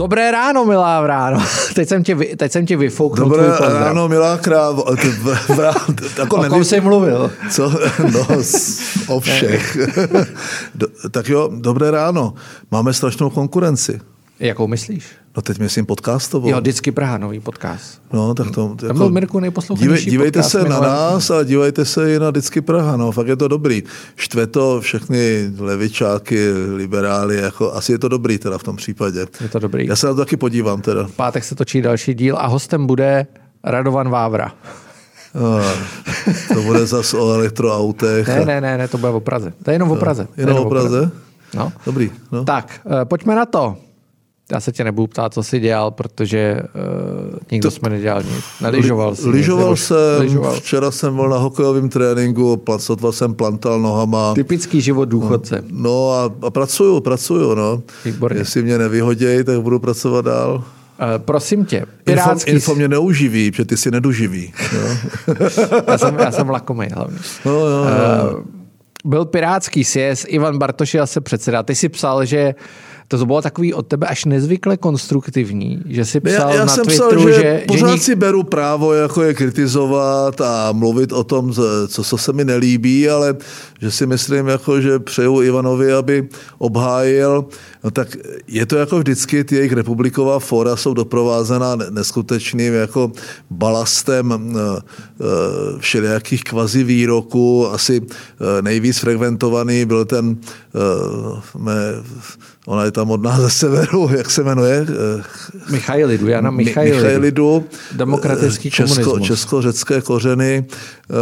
Dobré ráno, milá ráno. Teď jsem tě, vy- teď jsem tě vyfouknul Dobré ráno, milá krávo. Jako O kom jsi mluvil? co? No, s- o všech. Do, tak jo, dobré ráno. Máme strašnou konkurenci. Jakou myslíš? No teď myslím podcastovou. Jo, vždycky Praha, nový podcast. No, tak to, Tam byl Mirku nejposlouchanější dívej, dívejte podcast se na minulé. nás a dívejte se i na Vždycky Praha, no, fakt je to dobrý. Štve to všechny levičáky, liberály, jako, asi je to dobrý teda v tom případě. Je to dobrý. Já se na to taky podívám teda. V pátek se točí další díl a hostem bude Radovan Vávra. No, to bude zas o elektroautech. Ne, ne, ne, ne, to bude o Praze. To je jenom o Praze. To je Jenom o Praze? No. Dobrý. No. Tak, eh, pojďme na to. Já se tě nebudu ptát, co jsi dělal, protože uh, nikdo jsme nedělal nic. Neližoval jsi. nic, Lyžoval nebo- jsem, lyžoval. včera jsem byl na hokejovém tréninku, sotva jsem plantal nohama. Typický život důchodce. No a, a pracuju, pracuju, no. Výborně. Jestli mě nevyhodějí, tak budu pracovat dál. Eh, prosím tě, Info, pirátský... info mě neuživí, protože ty si neduživý. No. já, jsem, já jsem lakomej hlavně. No, jo, jo. Eh, byl pirátský sjezd, Ivan Bartoš je asi předseda. Ty si psal, že to bylo takový od tebe až nezvykle konstruktivní, že si psal Já, já na jsem Twitteru, psal, že, že, pořád že nik- si beru právo jako je kritizovat a mluvit o tom, co, co se mi nelíbí, ale že si myslím, jako, že přeju Ivanovi, aby obhájil, no tak je to jako vždycky, ty jejich republiková fora jsou doprovázena ne- neskutečným jako balastem eh, eh, všelijakých kvazi výroků. Asi eh, nejvíc frekventovaný byl ten, mé, ona je tam od nás ze severu, jak se jmenuje? Eh, Michailidu, Jana Mi- Michailidu. Michailidu, Demokratický eh, česko, komunismus. česko-řecké kořeny, eh,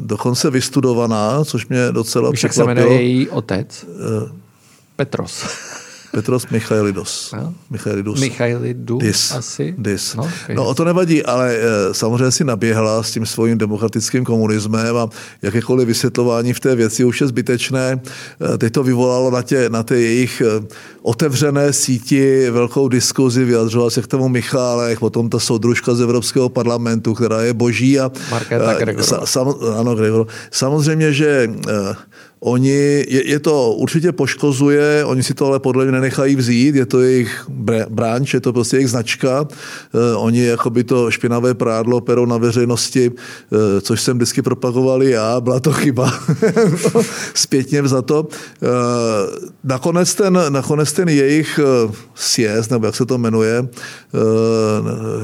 dokonce vystudovaná, což mě docela Víš, jak se překvapilo. jmenuje její otec? Petros. Petros Michailidos. No. Michailidus. Michailidu Dis. asi. Dis. No, No, o to nevadí, ale eh, samozřejmě si naběhla s tím svým demokratickým komunismem a jakékoliv vysvětlování v té věci už je zbytečné. Eh, Teď to vyvolalo na, tě, na té jejich eh, otevřené síti velkou diskuzi, vyjadřoval se k tomu Michálek, potom ta soudružka z Evropského parlamentu, která je boží a Markéta Gregorová. Sam, ano, Gregor. Samozřejmě, že oni, je, je to určitě poškozuje, oni si to ale podle mě nenechají vzít, je to jejich br- branč, je to prostě jejich značka. Eh, oni jakoby to špinavé prádlo perou na veřejnosti, eh, což jsem vždycky propagovali já, byla to chyba. Zpětně za to. Eh, nakonec ten, nakonec ten jejich sjezd, nebo jak se to jmenuje,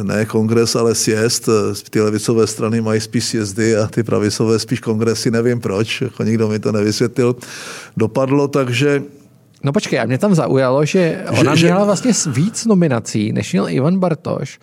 ne kongres, ale sjezd, ty levicové strany mají spíš sjezdy a ty pravicové spíš kongresy, nevím proč, jako nikdo mi to nevysvětlil, dopadlo, takže No počkej, a mě tam zaujalo, že ona že- měla vlastně víc nominací, než měl Ivan Bartoš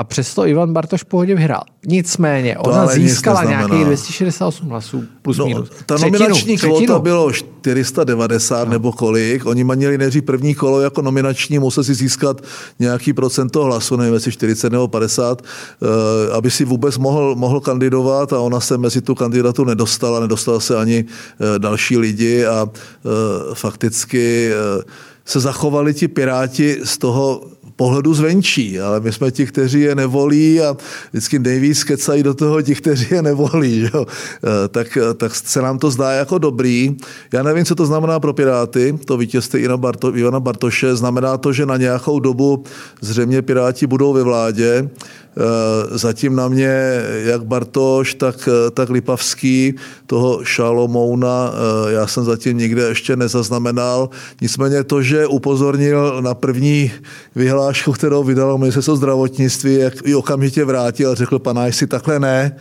a přesto Ivan Bartoš v pohodě vyhrál. Nicméně, ona ale nic získala nějakých 268 hlasů plus No, minus. ta Třetinu, nominační třetinu. kvota bylo 490 no. nebo kolik. Oni měli nejdřív první kolo jako nominační, museli si získat nějaký procento hlasu, nevím, jestli 40 nebo 50, eh, aby si vůbec mohl, mohl kandidovat a ona se mezi tu kandidatu nedostala, nedostala se ani eh, další lidi a eh, fakticky se zachovali ti piráti z toho pohledu zvenčí, ale my jsme ti, kteří je nevolí a vždycky nejvíc kecají do toho ti, kteří je nevolí. Jo. Eh, Tak, tak se nám to zdá jako dobrý. Já nevím, co to znamená pro Piráty, to vítězství Ivana, Barto, Ivana Bartoše. Znamená to, že na nějakou dobu zřejmě Piráti budou ve vládě. Eh, Zatím na mě jak Bartoš, tak, tak Lipavský, toho Šalomouna, eh, já jsem zatím nikde ještě nezaznamenal. Nicméně to, že upozornil na první vyhlášku, kterou vydalo ministerstvo zdravotnictví, jak ji okamžitě vrátil a řekl, pana, jestli takhle ne,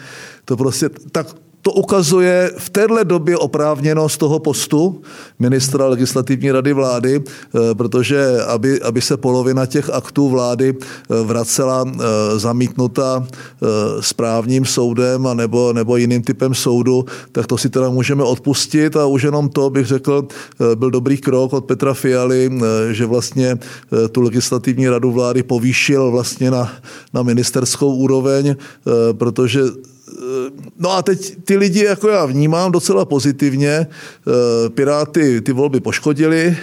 to prostě tak to ukazuje v téhle době oprávněnost toho postu ministra legislativní rady vlády, eh, protože aby, aby se polovina těch aktů vlády eh, vracela eh, zamítnuta správním soudem a nebo, nebo jiným typem soudu, tak to si teda můžeme odpustit a už jenom to bych řekl, byl dobrý krok od Petra Fialy, že vlastně tu legislativní radu vlády povýšil vlastně na, na ministerskou úroveň, protože no a teď ty lidi, jako já vnímám docela pozitivně, eh, Piráty ty volby poškodili.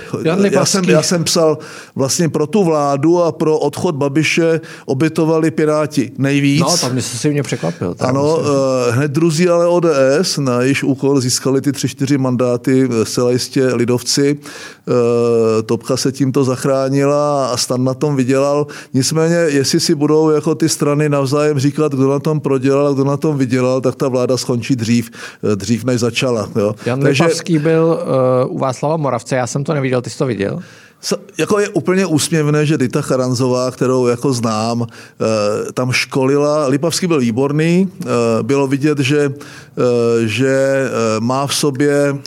Já jsem, já jsem psal vlastně pro tu vládu a pro odchod Babiše obětovali Piráti nejvíc. No, tam se si mě překvapil. Ano, musím. hned druzí ale ODS, na jejich úkol získali ty tři, čtyři mandáty, zcela jistě lidovci. Topka se tímto zachránila a stan na tom vydělal. Nicméně, jestli si budou jako ty strany navzájem říkat, kdo na tom prodělal kdo na tom vydělal, tak ta vláda skončí dřív, eh, dřív než začala. Jo. Jan Takže... Lipavský byl uh, u Václava Moravce, já jsem to neviděl, ty jsi to viděl? Jako je úplně úsměvné, že Dita Charanzová, kterou jako znám, eh, tam školila. Lipavský byl výborný, bylo vidět, že, že má v sobě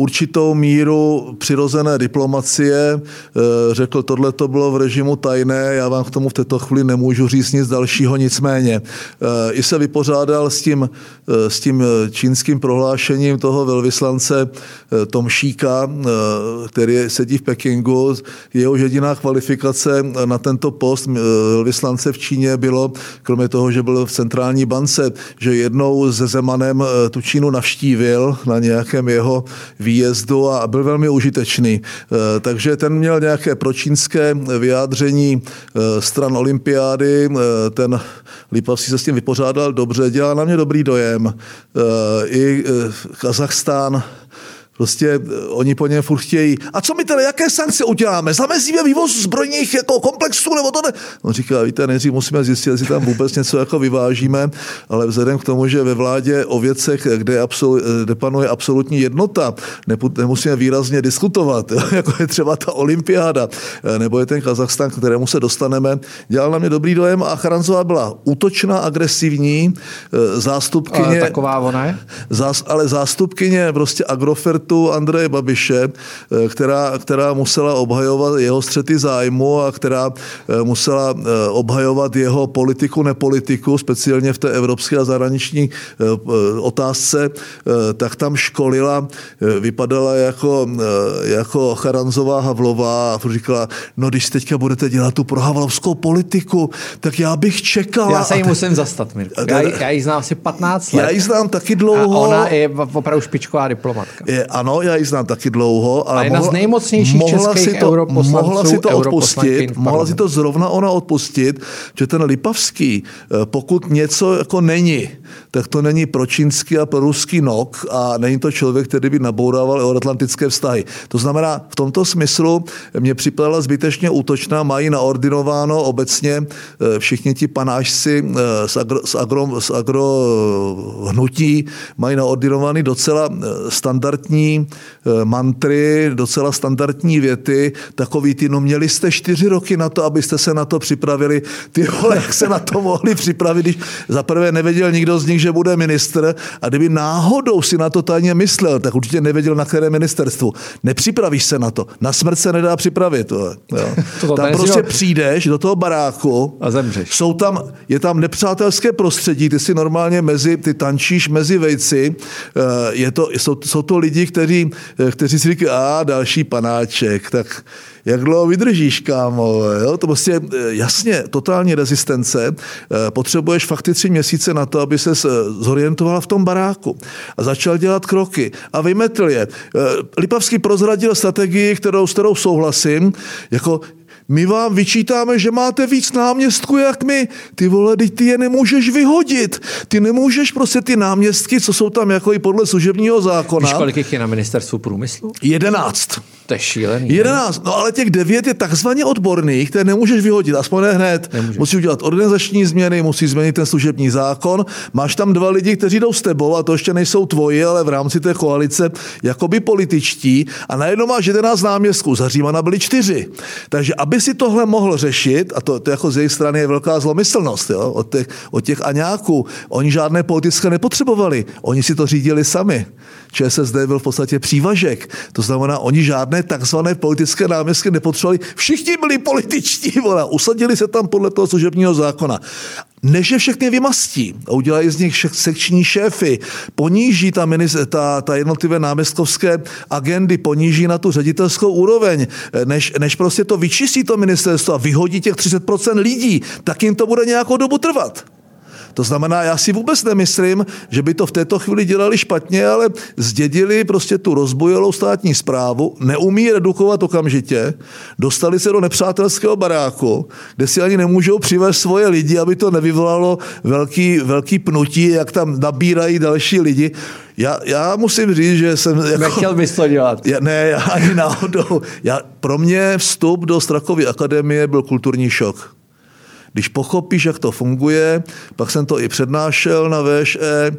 určitou míru přirozené diplomacie. Eh, řekl, tohle to bylo v režimu tajné, já vám k tomu v této chvíli nemůžu říct nic dalšího, nicméně. Eh, I se vypořádal s tím, eh, s tím čínským prohlášením toho velvyslance Tomšíka, který sedí v Pekingu. Jeho jediná kvalifikace na tento post velvyslance v Číně bylo, kromě toho, že byl v centrální bance, že jednou se Zemanem tu Čínu navštívil na nějakém jeho výjezdu a byl velmi užitečný. Eh, takže ten měl nějaké pročínské vyjádření eh, stran olympiády, eh, ten Lipavský se s tím vypořádal dobře, dělá na mě dobrý dojem. I Kazachstán Prostě eh, oni po něm furt chtějí. A co my tedy, jaké sankce uděláme? Zamezíme vývoz zbrojních jako komplexů nebo to ne? On říká, víte, nejdřív musíme zjistit, jestli tam vůbec něco jako vyvážíme, ale vzhledem k tomu, že ve vládě o věcech, kde, absol, kde panuje absolutní jednota, nemusíme výrazně diskutovat, jako je třeba ta olympiáda, eh, nebo je ten Kazachstan, kterému se dostaneme, dělal na mě dobrý dojem a Charanzová byla útočná, agresivní, eh, zástupkyně... Ale taková ona je? Zás, ale zástupkyně prostě Agrofert kabinetu Andreje Babiše, eh, která, která musela obhajovat jeho střety zájmu a která eh, musela eh, obhajovat jeho politiku, nepolitiku, speciálně v té evropské a zahraniční otázce, tak tam školila, vypadala jako, jako Charanzová Havlová a říkala, no když teďka budete dělat tu prohavlovskou politiku, tak já bych čekala. Já se jí musím zastat, Mirko. Já, já ji znám asi 15 let. Já ji znám taky dlouho. A ona je opravdu špičková diplomatka. Je, ano, já ji znám taky dlouho. Ale a jedna mohla, z nejmocnějších mohla si to, mohla si to odpustit, mohla si to zrovna ona odpustit, že ten Lipavský, eh, pokud něco jako není, tak to není pro čínský a pro ruský nok a není to člověk, který by nabourával euroatlantické vztahy. To znamená, v tomto smyslu mě připadala zbytečně útočná, mají naordinováno obecně eh, všichni ti panášci eh, z agro, z agro, z agro hnutí, mají naordinovaný docela standardní Eh, mantry, docela standardní věty, takový ty, no měli jste čtyři roky na to, abyste se na to připravili. Ty vole, jak se na to mohli připravit, když zaprvé nevěděl nikdo z nich, že bude ministr a kdyby náhodou si na to tajně myslel, tak určitě nevěděl, na které ministerstvu. Nepřipravíš se na to. Na smrt se nedá připravit. Jo. To tam prostě přijdeš do toho baráku a zemřeš. Jsou tam, je tam nepřátelské prostředí, ty si normálně mezi, ty tančíš mezi vejci, eh, je to, jsou, jsou to lidi, kteří, kteří si říkají, a další panáček, tak jak dlouho vydržíš, kámo, jo? to prostě eh, jasně, totální rezistence, eh, potřebuješ fakt ty tři měsíce na to, aby se eh, zorientoval v tom baráku a začal dělat kroky a vymetl je. Lipavský prozradil strategii, kterou, s kterou souhlasím, jako my vám vyčítáme, že máte víc náměstků jak my. Ty vole, ty je nemůžeš vyhodit. Ty nemůžeš prostě ty náměstky, co jsou tam jako i podle služebního zákona. Víš, kolik jich je na ministerstvu průmyslu? Jedenáct. To je šílený. Jedenáct. No ale těch devět je takzvaně odborných, které nemůžeš vyhodit, aspoň ne hned. Nemůžeš. Musíš udělat organizační změny, musíš změnit ten služební zákon. Máš tam dva lidi, kteří jdou s tebou a to ještě nejsou tvoji, ale v rámci té koalice jakoby političtí a najednou máš jedenáct náměstků. Za Římana byli čtyři. Takže aby si tohle mohl řešit, a to, to jako z jejich strany je velká zlomyslnost, jo, od, těch, od těch aňáků, oni žádné politické nepotřebovali, oni si to řídili sami. ČSSD byl v podstatě přívažek. To znamená, oni žádné takzvané politické náměstky nepotřebovali. Všichni byli političtí, vole, usadili se tam podle toho služebního zákona než je všechny vymastí a udělají z nich sekční šéfy, poníží ta, ta, ta jednotlivé náměstkovské agendy, poníží na tu ředitelskou úroveň, než, než prostě to vyčistí to ministerstvo a vyhodí těch 30% lidí, tak jim to bude nějakou dobu trvat. To znamená, já si vůbec nemyslím, že by to v této chvíli dělali špatně, ale zdědili prostě tu rozbojelou státní zprávu, neumí redukovat okamžitě, dostali se do nepřátelského baráku, kde si ani nemůžou přivést svoje lidi, aby to nevyvolalo velký, velký pnutí, jak tam nabírají další lidi. Já, já musím říct, že jsem... Jako, Nechtěl bys to dělat. Já, ne, já ani náhodou. Já, pro mě vstup do Strakovy akademie byl kulturní šok. Když pochopíš, jak to funguje, pak jsem to i přednášel na VŠE,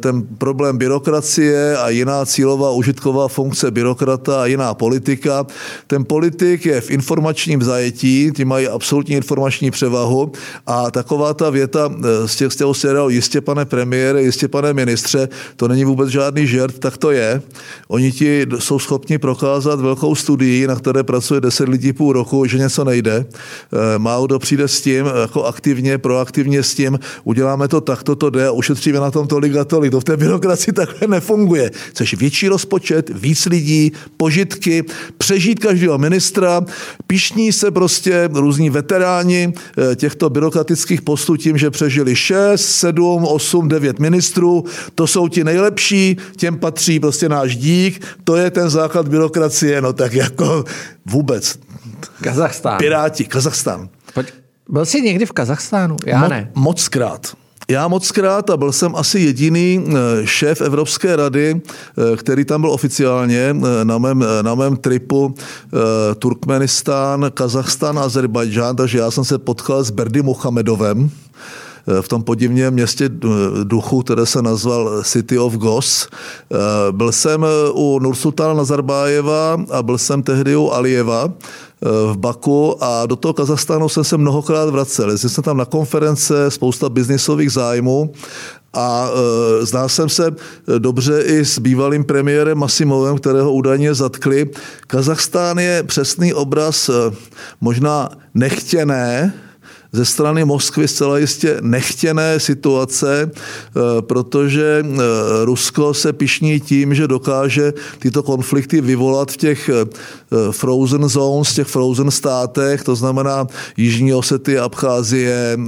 ten problém byrokracie a jiná cílová užitková funkce byrokrata a jiná politika. Ten politik je v informačním zajetí, ty mají absolutní informační převahu a taková ta věta z těch, z těch seriálu jistě pane premiére, jistě pane ministře, to není vůbec žádný žert, tak to je. Oni ti jsou schopni prokázat velkou studii, na které pracuje 10 lidí půl roku, že něco nejde. Málo kdo přijde s tím, tím jako aktivně, proaktivně s tím, uděláme to tak, to jde a ušetříme na tom tolik a tolik. To v té byrokracii takhle nefunguje. Chceš větší rozpočet, víc lidí, požitky, přežít každého ministra, pišní se prostě různí veteráni eh, těchto byrokratických postů tím, že přežili 6, 7, 8, 9 ministrů, to jsou ti nejlepší, těm patří prostě náš dík, to je ten základ byrokracie, no tak jako vůbec. Kazachstán. Piráti, Kazachstán. Pojď. Byl jsi někdy v Kazachstánu? Já Mo- ne. Moc krát. Já moc krát a byl jsem asi jediný eh, šéf Evropské rady, eh, který tam byl oficiálně eh, na mém, na mém tripu Turkmenistán, Kazachstán Azerbajdžán, takže já jsem se potkal s Berdy Mohamedovem, v tom podivném městě duchu, které se nazval City of Gos. Byl jsem u Nursultana Nazarbájeva a byl jsem tehdy u Alijeva v Baku a do toho Kazachstánu jsem se mnohokrát vracel. Jezdil jsem tam na konference, spousta biznisových zájmů a e, zná jsem se dobře i s bývalým premiérem Masimovem, kterého údajně zatkli. Kazachstán je přesný obraz e, možná nechtěné, ze strany Moskvy zcela jistě nechtěné situace, eh, protože eh, Rusko se pišní tím, že dokáže tyto konflikty vyvolat v těch eh, frozen zones, těch frozen státech, to znamená Jižní Osety, Abcházie,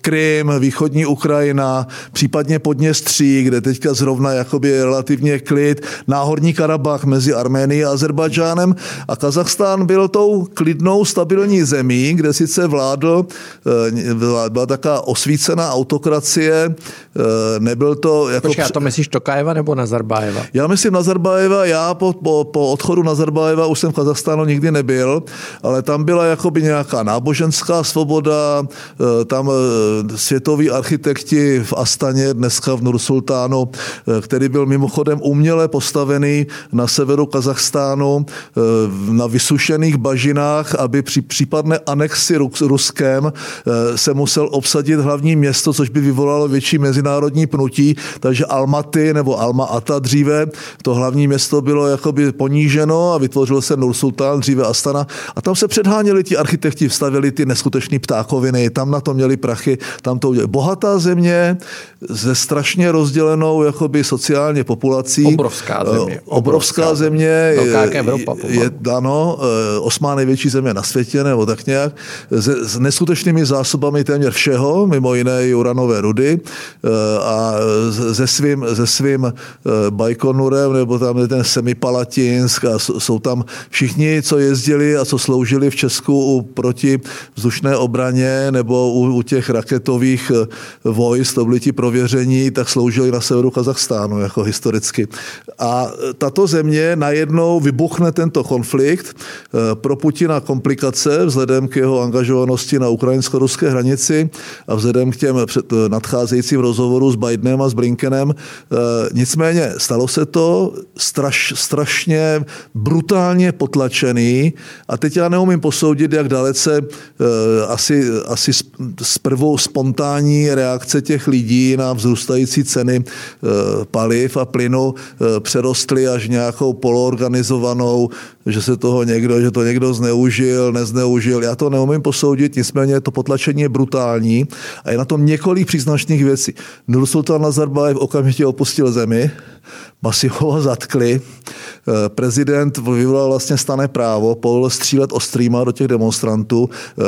Krym, východní Ukrajina, případně Podněstří, kde teďka zrovna jakoby je relativně klid, Náhorní Karabach mezi Arménií a Azerbajdžánem a Kazachstán byl tou klidnou, stabilní zemí, kde sice vládl byla, byla taková osvícená autokracie, eh, nebyl to... Jako Počkej, a to myslíš Tokajeva nebo Nazarbájeva? Já myslím Nazarbájeva, já po, po, po odchodu Nazarbájeva už jsem v Kazachstánu nikdy nebyl, ale tam byla jakoby nějaká náboženská svoboda, eh, tam světoví architekti v Astaně, dneska v Nursultánu, který byl mimochodem uměle postavený na severu Kazachstánu, na vysušených bažinách, aby při případné anexi Ruské rokem eh, se musel obsadit hlavní město, což by vyvolalo větší mezinárodní pnutí, takže Almaty nebo Alma Ata dříve, to hlavní město bylo jakoby poníženo a vytvořil se Nursultán, dříve Astana a tam se předháněli ti architekti, vstavili ty neskutečné ptákoviny, tam na to měli prachy, tam to udělali. Bohatá země se strašně rozdělenou jakoby sociálně populací. Obrovská země. Obrovská, obrovská země. Velká je, Evropa. Je, ano, eh, osmá největší země na světě, nebo tak nějak. Z, z neskutečnými zásobami téměř všeho, mimo jiné i uranové rudy eh, a se svým, se svým eh, Bajkonurem, nebo tam je ten Semipalatinsk a jsou tam všichni, co jezdili a co sloužili v Česku u proti vzdušné obraně nebo u, u těch raketových eh, vojsk, to byli ti prověření, tak sloužili na severu Kazachstánu jako historicky. A tato země najednou vybuchne tento konflikt, pro Putina komplikace vzhledem k jeho angažovanosti na ukrajinsko-ruské hranici a vzhledem k těm před, nadcházejícím rozhovoru s Bidenem a s Blinkenem. E, nicméně stalo se to straš, strašně brutálně potlačený a teď já neumím posoudit, jak dalece e, asi, asi zprvu spontánní reakce těch lidí na vzrůstající ceny paliv a plynu přerostly až nějakou poloorganizovanou, že se toho někdo, že to někdo zneužil, nezneužil. Já to neumím posoudit, nicméně to potlačení je brutální a je na tom několik příznačných věcí. Nursultan Nazarbayev okamžitě opustil zemi, ho zatkli. Eh, prezident vyvolal vlastně stane právo, povolil střílet ostrýma do těch demonstrantů. Eh,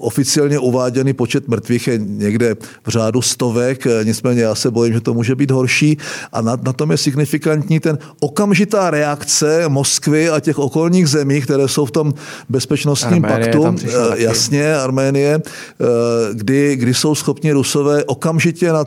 oficiálně uváděný počet mrtvých je někde v řádu stovek, eh, nicméně já se bojím, že to může být horší. A na, na tom je signifikantní ten okamžitá reakce Moskvy a těch okolních zemí, které jsou v tom bezpečnostním Arménie, paktu, jasně, Arménie, kdy, kdy jsou schopni Rusové okamžitě na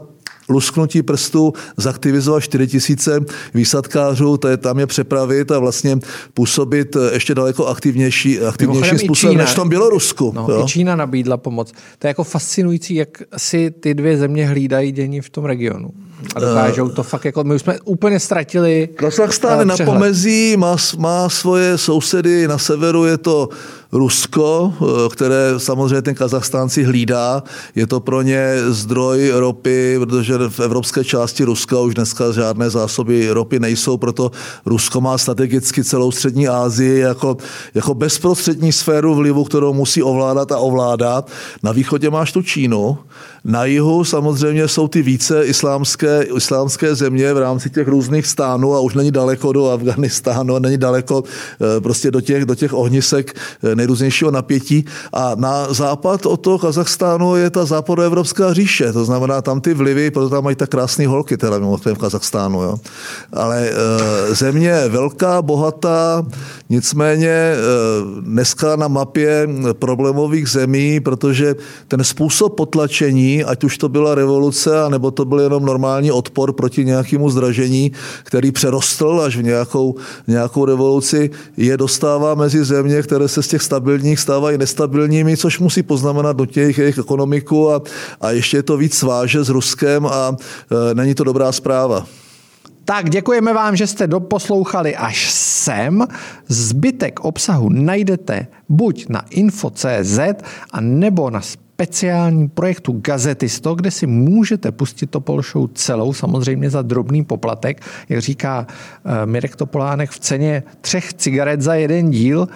lusknutí prstů zaktivizovat 4 tisíce výsadkářů, to je tam je přepravit a vlastně působit ještě daleko aktivnější, aktivnější způsobem Čína, než v tom Bělorusku. No, jo? I Čína nabídla pomoc. To je jako fascinující, jak si ty dvě země hlídají dění v tom regionu. A dokážou to fakt, jako my už jsme úplně ztratili Kazachstán na pomezí má, má svoje sousedy, na severu je to Rusko, eh, které samozřejmě ten Kazachstán si hlídá. Je to pro ně zdroj ropy, protože v evropské části Ruska už dneska žádné zásoby ropy nejsou, proto Rusko má strategicky celou střední Asii jako, jako bezprostřední sféru vlivu, kterou musí ovládat a ovládat. Na východě máš tu Čínu, na jihu samozřejmě jsou ty více islámské, islámské země v rámci těch různých stánů a už není daleko do Afganistánu, není daleko eh, prostě do těch, do těch ohnisek eh, nejrůznějšího napětí. A na západ od toho Kazachstánu je ta západoevropská říše, to znamená tam ty vlivy, proto tam mají tak krásné holky teda v Kazachstánu. Jo. Ale e, země velká, bohatá, nicméně e, dneska na mapě problémových zemí, protože ten způsob potlačení, ať už to byla revoluce, anebo to byl jenom normální odpor proti nějakému zdražení, který přerostl až v nějakou, nějakou revoluci, je dostává mezi země, které se z těch stabilních stávají nestabilními, což musí poznamenat do těch jejich ekonomiku a, a ještě je to víc sváže s Ruskem a e, není to dobrá zpráva. Tak děkujeme vám, že jste doposlouchali až sem. Zbytek obsahu najdete buď na info.cz a nebo na speciální projektu Gazetisto, kde si můžete pustit Topol Show celou, samozřejmě za drobný poplatek, jak říká uh, Mirek Topolánek, v ceně třech cigaret za jeden díl.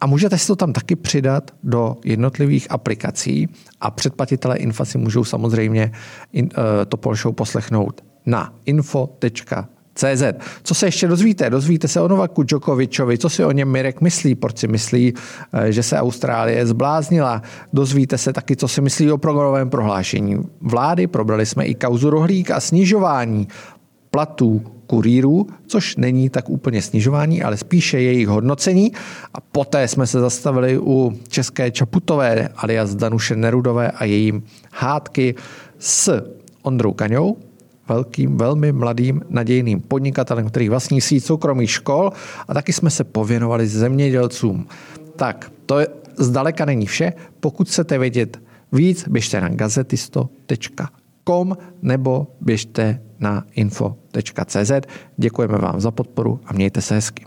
A můžete si to tam taky přidat do jednotlivých aplikací a předplatitelé Infa si můžou samozřejmě in, uh, Topol Show poslechnout na info.cz. Co se ještě dozvíte? Dozvíte se o Novaku Djokovičovi, co si o něm Mirek myslí, proč si myslí, eh, že se Austrálie zbláznila. Dozvíte se taky, co si myslí o programovém prohlášení vlády. Probrali jsme i kauzu rohlík a snižování platů kurýrů, což není tak úplně snižování, ale spíše jejich hodnocení. A poté jsme se zastavili u České Čaputové alias Danuše Nerudové a jejím hádky s Ondrou Kaňou, velkým, velmi mladým, nadějným podnikatelem, který vlastní síť soukromých škol a taky jsme se pověnovali zemědělcům. Tak, to je, zdaleka není vše. Pokud chcete vědět víc, běžte na gazetisto.com nebo běžte na info.cz. Děkujeme vám za podporu a mějte se hezky.